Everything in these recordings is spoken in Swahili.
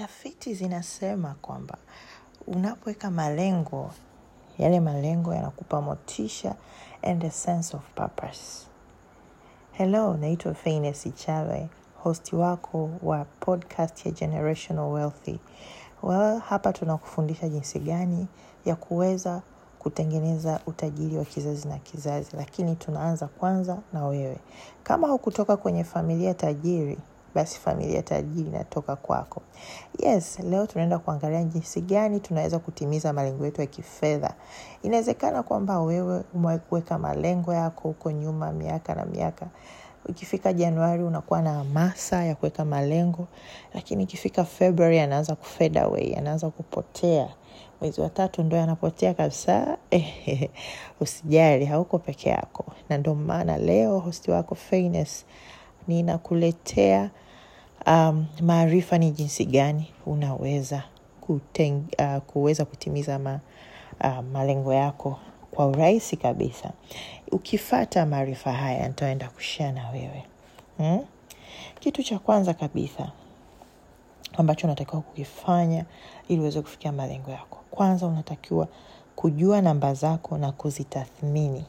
tafiti zinasema kwamba unapoweka malengo yale malengo yanakupa motisha and a sense of purpose. Hello naitwa feines ichave hosti wako wa podcast ya generational wealthy. Well, hapa tunakufundisha jinsi gani ya kuweza kutengeneza utajiri wa kizazi na kizazi lakini tunaanza kwanza na wewe. Kama hukutoka kwenye familia tajiri basi familia tajiri inatoka kwako. Yes leo tunaenda kuangalia jinsi gani tunaweza kutimiza malengo yetu ya kifedha. Inawezekana kwamba wewe umeweka malengo yako huko nyuma miaka na miaka. Ikifika januari unakuwa na hamasa ya kuweka malengo lakini ikifika february anaanza kufade away anaanza kupotea. Mwezi wa tatu ndo anapotea kabisa. Usijali hauko peke yako. Na ndo maana leo hosti wako Fairness ninakuletea um, maarifa ni jinsi gani unaweza kuteng, uh, kuweza kutimiza ma, uh, malengo yako kwa urahisi kabisa. Ukifata maarifa haya nitaenda kushia na wewe. Hmm? kitu cha kwanza kabisa ambacho unatakiwa kukifanya ili uweze kufikia malengo yako. Kwanza unatakiwa kujua namba zako na kuzitathmini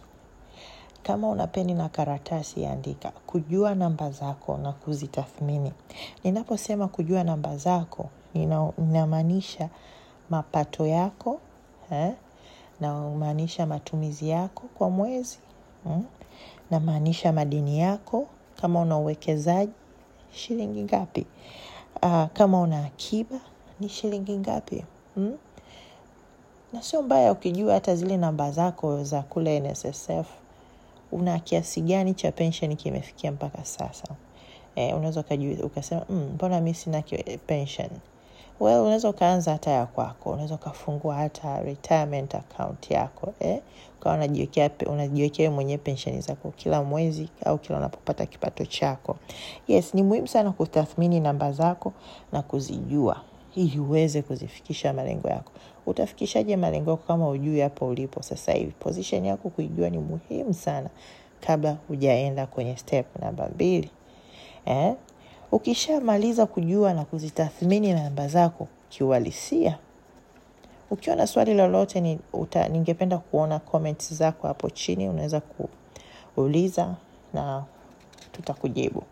kama una peni na karatasi andika kujua namba zako na kuzitathmini ninaposema kujua namba zako ninamaanisha mapato yako eh? namaanisha matumizi yako kwa mwezi hmm? namaanisha madini yako kama una uwekezaji shilingi ngapi uh, kama una akiba ni shilingi ngapi hmm? na sio mbaya ukijua hata zile namba zako za kule nssf una kiasi gani cha pensheni kimefikia mpaka sasa? E, unaweza ukasema mbona mm, mi sina pension. Well unaweza ukaanza hata ya kwako unaweza ukafungua hata retirement account yako eh? ukawa unajiwekea unajiwekea mwenyewe pensheni zako kila mwezi au kila unapopata kipato chako. Yes ni muhimu sana kutathmini namba zako na kuzijua ili uweze kuzifikisha malengo yako. Utafikishaje malengo yako kama ujui hapo ulipo sasa hivi? Position yako kuijua ni muhimu sana kabla hujaenda kwenye step namba mbili. Eh? ukishamaliza kujua na kuzitathmini namba zako kiuhalisia ukiwa na swali lolote ni, uta, ningependa kuona comments zako hapo chini unaweza kuuliza na tutakujibu.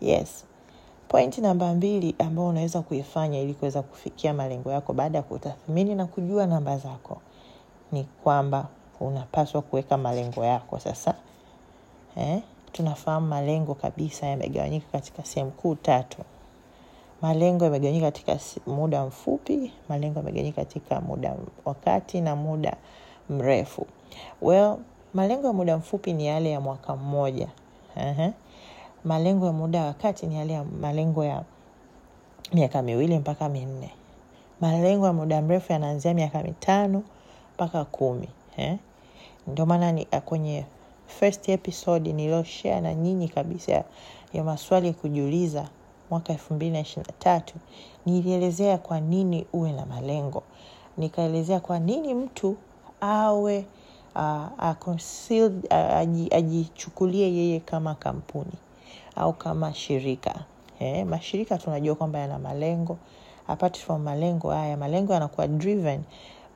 Yes pointi namba mbili ambayo unaweza kuifanya ili kuweza kufikia malengo yako baada ya kutathmini na kujua namba zako ni kwamba unapaswa kuweka malengo yako sasa eh? tunafahamu malengo kabisa yamegawanyika katika sehemu kuu tatu malengo yamegawanyika katika muda mfupi malengo yamegawanyika katika muda wakati na muda mrefu well malengo ya muda mfupi ni yale ya mwaka mmoja uh-huh. Malengo ya muda wa kati ni yale ya malengo ya miaka miwili mpaka minne. Malengo ya muda mrefu yanaanzia miaka mitano mpaka kumi eh? ndio maana ni kwenye first episode nilioshare na nyinyi kabisa ya, maswali ya kujiuliza mwaka elfu mbili na ishiri tatu nilielezea kwa nini uwe na malengo. Nikaelezea kwa nini mtu awe uh, ajichukulie yeye kama kampuni au kama shirika. Eh, mashirika tunajua kwamba yana malengo. Apart from malengo haya malengo yanakuwa driven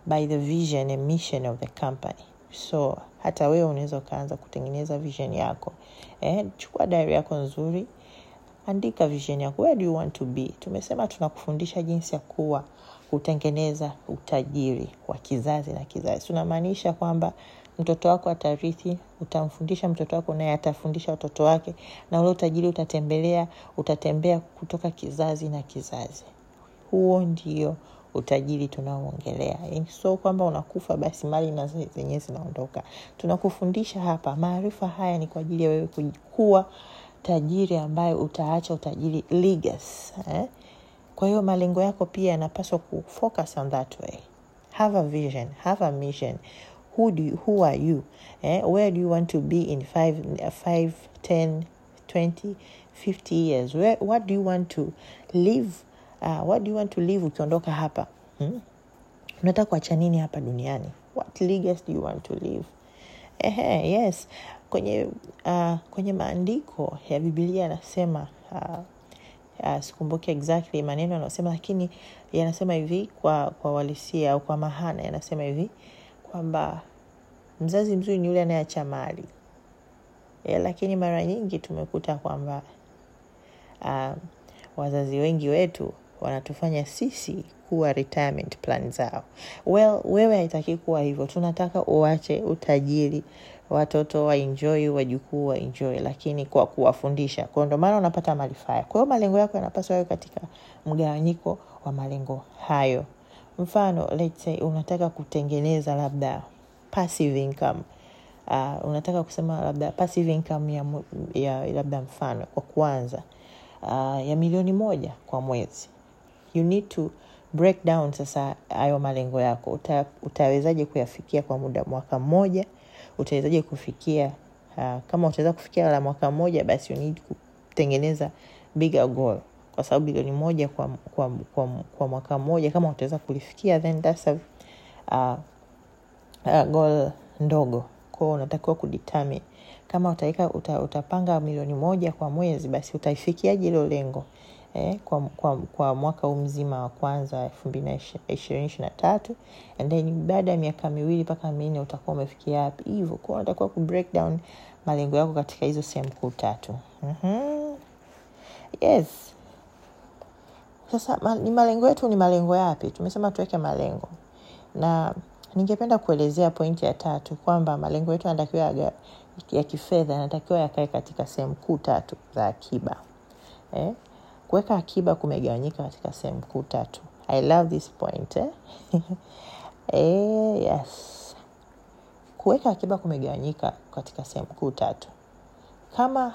by the vision and mission of the company. So hata wewe unaweza ukaanza kutengeneza vision yako. Eh, chukua diary yako nzuri andika vision yako. Where do you want to be? Tumesema tunakufundisha jinsi ya kuwa kutengeneza utajiri wa kizazi na kizazi. Tunamaanisha kwamba mtoto wako atarithi utamfundisha mtoto wako naye atafundisha watoto wake na ule utajiri utatembelea utatembea kutoka kizazi na kizazi. Huo ndio utajiri tunaoongelea. So kwamba unakufa basi mali na zenyewe zinaondoka. Tunakufundisha hapa maarifa haya ni kwa ajili ya wewe kuwa tajiri ambaye utaacha utajiri legacy eh? kwa hiyo malengo yako pia yanapaswa kufocus on that way. Have a vision have a mission who, do you, who are you? Eh? where do you want to be in 5 5 10 20 50 years? Where, what do you want to live? Uh, what do you want to live ukiondoka hapa? Hmm? unataka kuacha nini hapa duniani? What legacy do you want to live? Ehe, yes. Kwenye uh, kwenye maandiko ya bibilia yanasema uh, uh, sikumbuki exactly maneno yanayosema lakini yanasema hivi kwa kwa walisia au kwa mahana yanasema hivi kwamba mzazi mzuri ni yule anayeacha mali. E, lakini mara nyingi tumekuta kwamba um, wazazi wengi wetu wanatufanya sisi kuwa retirement plan zao. Well wewe haitaki kuwa hivyo. Tunataka uache utajiri watoto waenjoy wajukuu waenjoy lakini kwa kuwafundisha. Kwao ndio unapata malifaya kwa hiyo malengo yako yanapaswa yawe katika mgawanyiko wa malengo hayo mfano let's say unataka kutengeneza labda passive income. Uh, unataka kusema labda passive income ya, ya labda mfano kwa kwanza uh, ya milioni moja kwa mwezi. You need to break down sasa hayo malengo yako. Uta, utawezaje kuyafikia kwa muda mwaka mmoja? Utawezaje kufikia uh, kama utaweza kufikia la mwaka mmoja basi you need kutengeneza bigger goal kwa sababu bilioni moja kwa, kwa, kwa, kwa mwaka mmoja. Kama utaweza kulifikia then that's a, uh, uh, goal ndogo. Kwao unatakiwa kudetermine. Kama utaweka uta, utapanga milioni moja kwa mwezi basi utaifikiaje hilo lengo? Eh, kwa, kwa, kwa mwaka huu mzima wa kwanza elfu mbili ishirini ishiri na tatu and then baada ya miaka miwili mpaka minne utakuwa umefikia wapi? Hivyo kuwa unatakiwa ku malengo yako katika hizo sehemu kuu tatu. Mm-hmm. yes sasa ma, ni malengo yetu ni malengo yapi? Tumesema tuweke malengo. Na ningependa kuelezea pointi ya tatu kwamba malengo yetu yanatakiwa ya, kifedha yanatakiwa yakae katika sehemu kuu tatu za akiba. Eh? kuweka akiba kumegawanyika katika sehemu kuu tatu. I love this point eh? eh, yes. Kuweka akiba kumegawanyika katika sehemu kuu tatu. Kama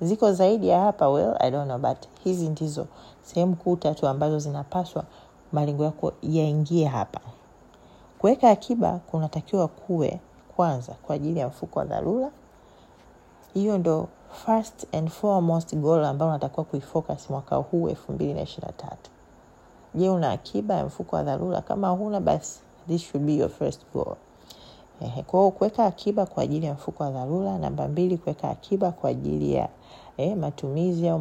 ziko zaidi ya hapa well i don't know but hizi ndizo sehemu kuu tatu ambazo zinapaswa malengo yako yaingie hapa. Kuweka akiba kunatakiwa kuwe kwanza kwa ajili ya mfuko wa dharura. Hiyo ndo first and foremost goal ambayo unatakiwa kuifocus mwaka huu elfu mbili na ishiri tatu. Je una akiba ya mfuko wa dharura? Kama huna basi this should be your first goal Ehe, kwa hiyo kuweka akiba kwa ajili ya mfuko wa dharura. Namba mbili kuweka akiba kwa ajili ya eh, matumizi au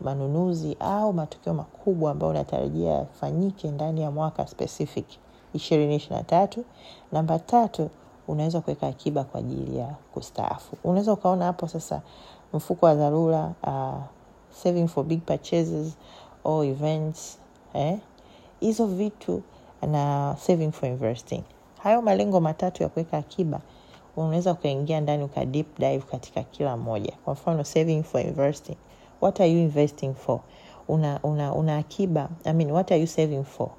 manunuzi au matukio makubwa ambayo unatarajia yafanyike ndani ya mwaka specific ishirini ishiri na tatu. Namba tatu unaweza kuweka akiba kwa ajili ya kustaafu. Unaweza ukaona hapo sasa mfuko wa dharura uh, saving for big purchases or events eh? hizo vitu na saving for investing hayo malengo matatu ya kuweka akiba unaweza ukaingia ndani uka deep dive katika kila moja. Kwa mfano saving for investing. What are you investing for? Una, una, una akiba I mean, what are you saving for?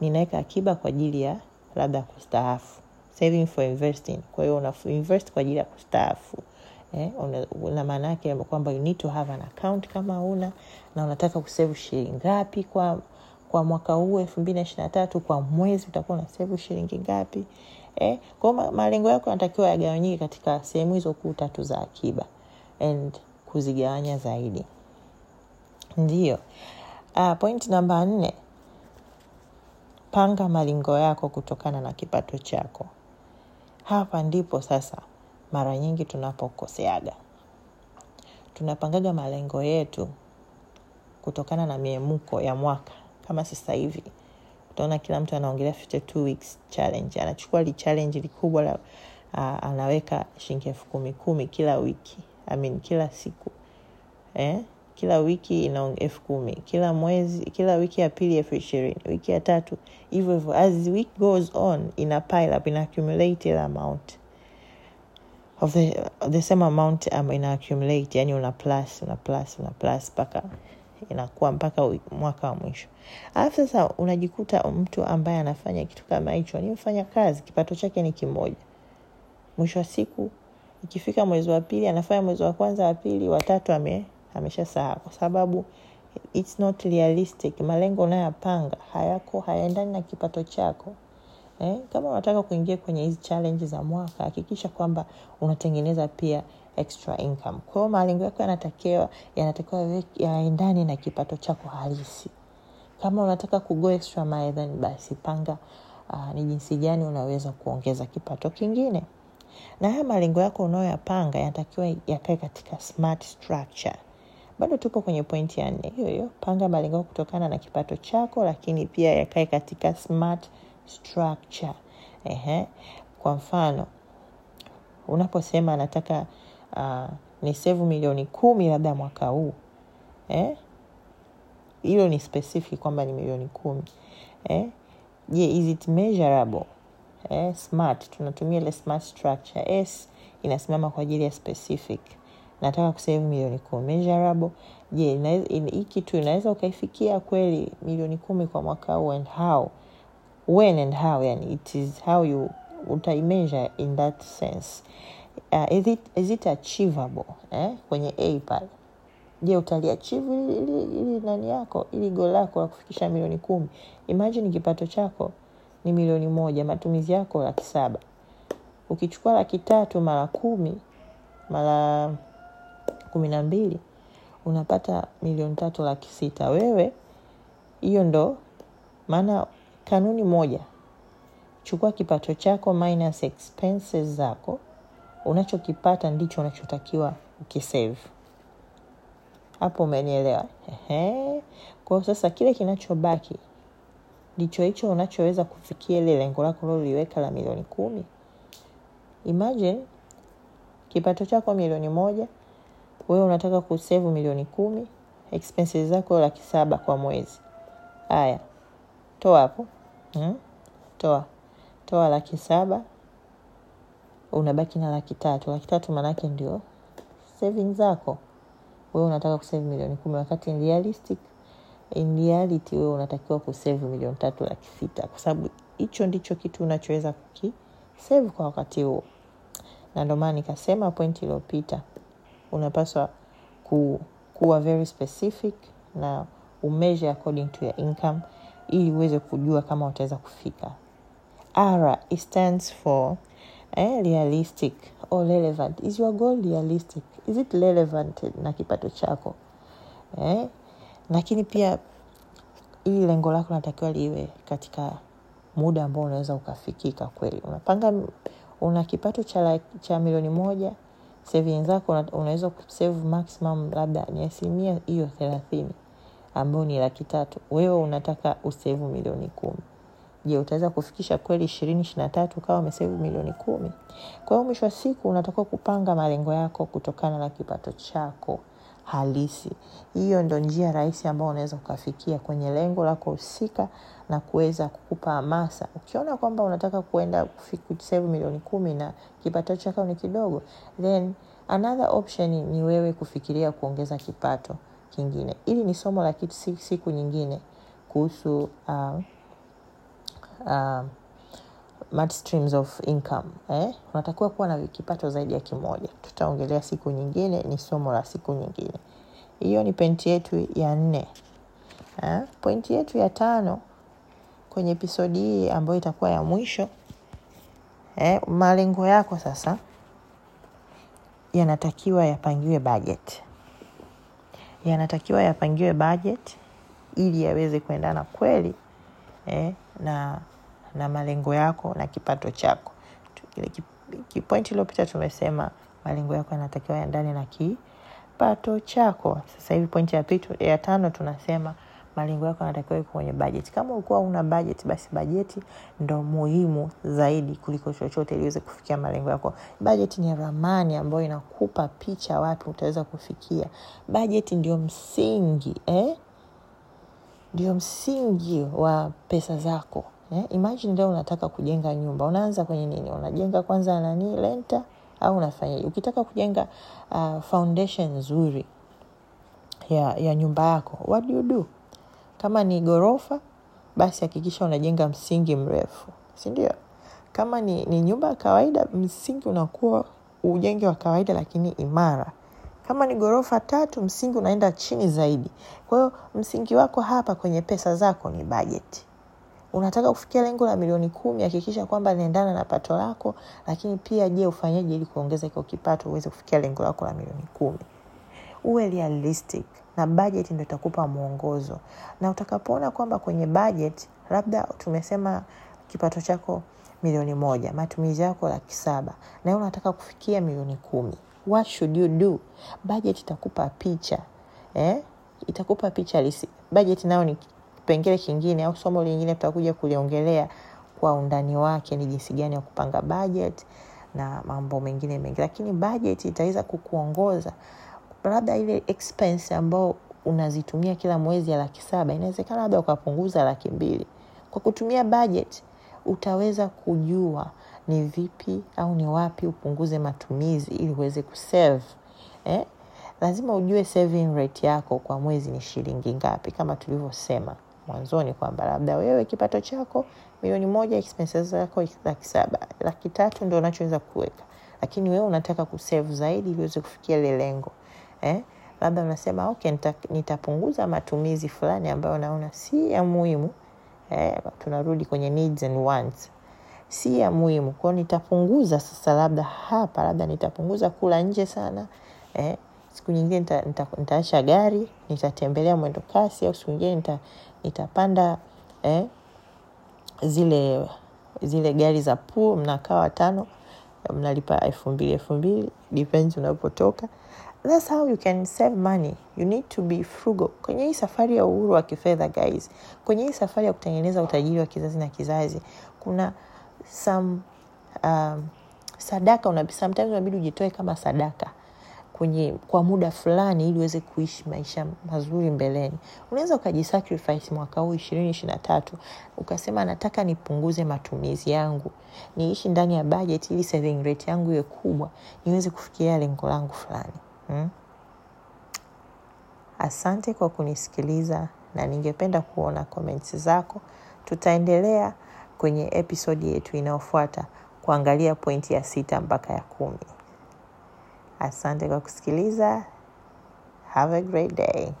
Ninaweka akiba kwa ajili ya labda kustaafu. Saving for investing. Kwa hiyo una invest kwa ajili ya kustaafu. Eh, una, maana yake kwamba you need to have an account kama una na unataka kusevu shilingi ngapi kwa kwa mwaka huu elfu mbili na ishiri na tatu kwa mwezi utakuwa na sevu shilingi ngapi? Eh, kwao malengo yako yanatakiwa yagawanyike katika sehemu hizo kuu tatu za akiba and kuzigawanya zaidi. Ndio. Uh, point namba nne panga malengo yako kutokana na kipato chako. Hapa ndipo sasa mara nyingi tunapokoseaga. Tunapangaga malengo yetu kutokana na miemuko ya mwaka kama sasa hivi. Utaona kila mtu anaongelea 52 weeks challenge. Anachukua li challenge likubwa la uh, anaweka shilingi elfu kumi kumi kila wiki. I mean, kila siku. Eh? kila wiki ina elfu kumi. Kila mwezi kila wiki ya pili elfu ishirini. Wiki ya tatu hivyo hivyo. As the week goes on ina pile up ina accumulate ile amount. Of the, the same amount um, ina accumulate yani una plus una plus una plus mpaka inakuwa mpaka mwaka wa mwisho. Alafu sasa unajikuta mtu ambaye anafanya kitu kama hicho ni mfanya kazi kipato chake ni kimoja. Mwisho wa siku ikifika mwezi wa pili anafanya mwezi wa kwanza wa pili watatu ame amesha sahau. Kwa sababu it's not realistic. Malengo unayoyapanga hayako hayaendani na kipato chako. Eh, kama unataka kuingia kwenye hizi challenge za mwaka hakikisha kwamba unatengeneza pia extra income. Kwa malengo yako yanatakiwa yanatakiwa yaendane na kipato chako halisi. Kama unataka kugo extra mile basi panga uh, ni jinsi gani unaweza kuongeza kipato kingine. Na haya malengo yako unayoyapanga yanatakiwa yakae katika smart structure. Bado tupo kwenye pointi ya nne. Hiyo hiyo panga malengo kutokana na kipato chako lakini pia yakae katika smart structure. Ehe. kwa mfano unaposema nataka uh, ni sevu milioni kumi labda mwaka huu. Eh? ni specific kwamba ni milioni kumi. Eh? je is it measurable? Eh? smart. Tunatumia ile smart structure. S inasimama kwa ajili ya specific. Nataka kusave milioni kumi. Measurable? Je hii kitu inaweza ukaifikia kweli milioni kumi kwa mwaka huu and how? When and how yani it is how you utaimeasure in that sense uh, is, it, is it achievable eh? kwenye a pale. Je utaliachivu ili, nani yako? Ili go lako la kufikisha milioni kumi. Imagine kipato chako ni milioni moja matumizi yako laki saba. Ukichukua laki tatu mara kumi mara kumi na mbili unapata milioni tatu laki sita. Wewe hiyo ndo maana kanuni moja. Chukua kipato chako minus expenses zako unachokipata ndicho unachotakiwa ukisave. Hapo umenielewa? Kwao sasa kile kinachobaki ndicho hicho unachoweza kufikia ile lengo lako loliweka la milioni kumi. Imagine kipato chako milioni moja wewe unataka kusevu milioni kumi expenses zako laki saba kwa mwezi. Haya toa hapo. Hmm? toa. Toa laki saba unabaki na laki tatu. Laki tatu maanake ndio saving zako. Wewe unataka kusave milioni kumi. Wakati in realistic in reality wewe unatakiwa kusave milioni tatu laki sita. Kwa sababu hicho ndicho kitu unachoweza kukisave kwa wakati huo. Na ndio nikasema pointi iliyopita unapaswa ku, kuwa very specific na umeasure according to your income ili uweze kujua kama utaweza kufika. R stands for eh, realistic. Or relevant. Is your goal realistic? Is it relevant na kipato chako? Eh? lakini pia ili lengo lako natakiwa liwe katika muda ambao unaweza ukafikika kweli. Unapanga una kipato cha, cha milioni moja savings zako una- unaweza kusave maximum labda ni asilimia hiyo thelathini ambayo ni laki tatu. Wewe unataka usevu milioni kumi je utaweza kufikisha kweli ishirini ishiri na tatu ukawa umesevu milioni kumi. Kwa hiyo mwisho wa siku unatakiwa kupanga malengo yako kutokana na kipato chako halisi. Hiyo ndo njia rahisi ambao unaweza ukafikia kwenye lengo lako husika na kuweza kukupa hamasa. Ukiona kwamba unataka kuenda kusevu milioni kumi na kipato chako ni kidogo then another option ni wewe kufikiria kuongeza kipato kingine. Ili ni somo la kitu siku nyingine kuhusu uh, multi streams of income eh? unatakiwa kuwa na kipato zaidi ya kimoja tutaongelea siku nyingine ni somo la siku nyingine hiyo ni pointi yetu ya nne eh? pointi yetu ya tano kwenye episodi hii ambayo itakuwa ya mwisho eh? malengo yako sasa yanatakiwa yapangiwe budget yanatakiwa yapangiwe budget ili yaweze kuendana kweli eh, na na malengo yako na kipato chako. Kile kipointi iliyopita tumesema malengo yako yanatakiwa yaendane na kipato chako. Sasa hivi pointi ya, pitu, ya tano tunasema malengo yako yanatakiwa iko kwenye bajeti kama ulikuwa una bajeti basi bajeti ndo muhimu zaidi kuliko chochote iliweze kufikia malengo yako. Bajeti ni ramani ambayo inakupa picha wapi utaweza kufikia. Bajeti ndio msingi eh? ndio msingi wa pesa zako eh? imagine leo unataka kujenga nyumba. Unaanza kwenye nini? Unajenga kwanza nani? Lenta au unafanyaje? Ukitaka kujenga uh, foundation nzuri ya, ya nyumba yako what do you do? Kama ni gorofa, basi hakikisha unajenga msingi mrefu. Si ndio? Kama ni, ni nyumba ya kawaida msingi unakuwa ujenge wa kawaida lakini imara. Kama ni ghorofa tatu msingi unaenda chini zaidi. Kwa hiyo msingi wako hapa kwenye pesa zako ni bajeti unataka kufikia lengo la milioni kumi hakikisha kwamba linaendana na pato lako lakini pia je ufanyeje ili kuongeza iko kipato uweze kufikia lengo lako la milioni kumi. Uwe realistic na budget ndo itakupa mwongozo. Na utakapoona kwamba kwenye budget labda tumesema kipato chako milioni moja matumizi yako laki saba na hiyo unataka kufikia milioni kumi what should you do? Budget itakupa picha eh? itakupa picha lisi budget nayo ni kipengele kingine au somo lingine tutakuja kuliongelea kwa undani wake ni jinsi gani ya kupanga budget na mambo mengine mengi. Lakini budget itaweza kukuongoza labda ile expense ambao unazitumia kila mwezi ya laki saba inawezekana labda ukapunguza laki mbili. Kwa kutumia budget utaweza kujua ni vipi au ni wapi upunguze matumizi ili uweze kusave eh? lazima ujue saving rate yako kwa mwezi ni shilingi ngapi kama tulivyosema mwanzoni kwamba labda wewe kipato chako milioni moja expenses zako laki saba laki tatu ndo unachoweza kuweka. Lakini wewe unataka kusave zaidi ili uweze kufikia ile lengo eh? labda unasema okay nita, nitapunguza matumizi fulani ambayo naona si ya muhimu eh, tunarudi kwenye needs and wants. Si ya muhimu. Kwao nitapunguza sasa labda hapa labda nitapunguza kula nje sana eh, siku nyingine nita, nita, nitaacha gari nitatembelea mwendo kasi au siku nyingine nita, nitapanda eh, zile zile gari za puu mnakaa watano mnalipa elfu mbili elfu mbili depends unapotoka. That's how you can save money. You need to be frugal. Kwenye hii safari ya uhuru wa kifedha guys kwenye hii safari ya kutengeneza utajiri wa kizazi na kizazi kuna some um, sadaka unabidi ujitoe kama sadaka kwenye kwa muda fulani ili uweze kuishi maisha mazuri mbeleni. Unaweza ukajisacrifice mwaka huu ishirini ishiri na tatu ukasema nataka nipunguze matumizi yangu niishi ndani ya budget ili saving rate yangu iwe kubwa niweze kufikia lengo langu fulani. Hmm? asante kwa kunisikiliza na ningependa kuona comments zako. Tutaendelea kwenye episodi yetu inayofuata kuangalia pointi ya sita mpaka ya kumi asante kwa kusikiliza. Have a great day